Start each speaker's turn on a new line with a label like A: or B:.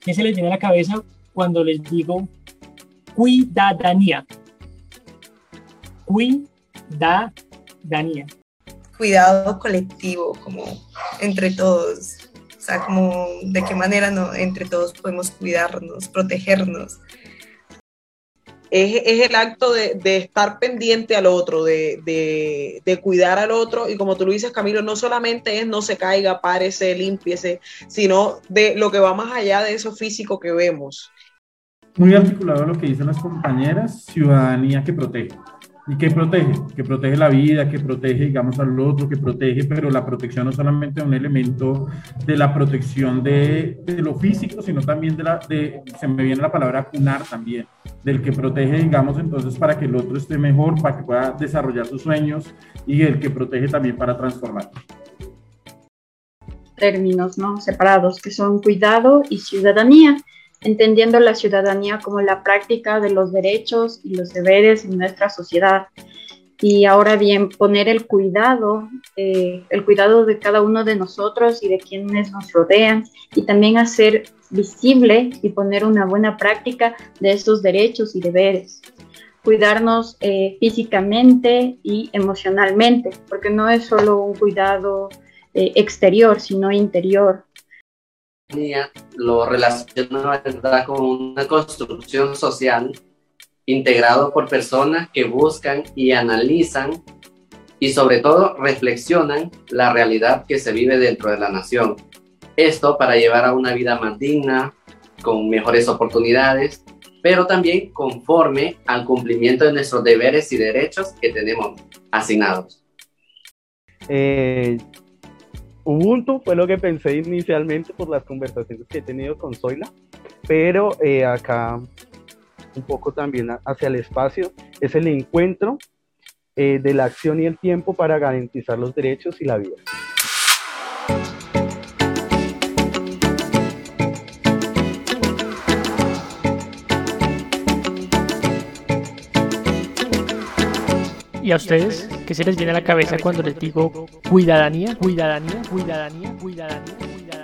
A: ¿qué se les viene a la cabeza cuando les digo cuidadanía? Cuidadanía.
B: Cuidado colectivo, como entre todos. O sea, como de qué manera no, entre todos podemos cuidarnos, protegernos
C: es, el acto de, estar pendiente al otro, de, cuidar al otro. Y como tú lo dices, Camilo, no solamente es no se caiga, párese, limpiese, sino de lo que va más allá de eso físico que vemos.
D: Muy articulado lo que dicen las compañeras, ciudadanía que protege. ¿Y qué protege? Que protege la vida, que protege, digamos, al otro, que protege, pero la protección no solamente es un elemento de la protección de, de, lo físico, sino también de la, de, se me viene la palabra cunar también, del que protege, digamos, entonces para que el otro esté mejor, para que pueda desarrollar sus sueños y el que protege también para transformar.
E: Términos, ¿no? Separados, que son cuidado y ciudadanía entendiendo la ciudadanía como la práctica de los derechos y los deberes en nuestra sociedad. Y ahora bien, poner el cuidado, eh, el cuidado de cada uno de nosotros y de quienes nos rodean, y también hacer visible y poner una buena práctica de estos derechos y deberes. Cuidarnos eh, físicamente y emocionalmente, porque no es solo un cuidado eh, exterior, sino interior
F: lo relaciona con una construcción social integrado por personas que buscan y analizan y sobre todo reflexionan la realidad que se vive dentro de la nación. Esto para llevar a una vida más digna, con mejores oportunidades, pero también conforme al cumplimiento de nuestros deberes y derechos que tenemos asignados.
G: Eh, Ubuntu fue lo que pensé inicialmente por las conversaciones que he tenido con Zoila, pero eh, acá un poco también hacia el espacio es el encuentro eh, de la acción y el tiempo para garantizar los derechos y la vida.
A: ¿Y a ustedes qué se les viene a la cabeza cuando les digo cuidadanía, cuidadanía, cuidadanía, cuidadanía, cuidadanía?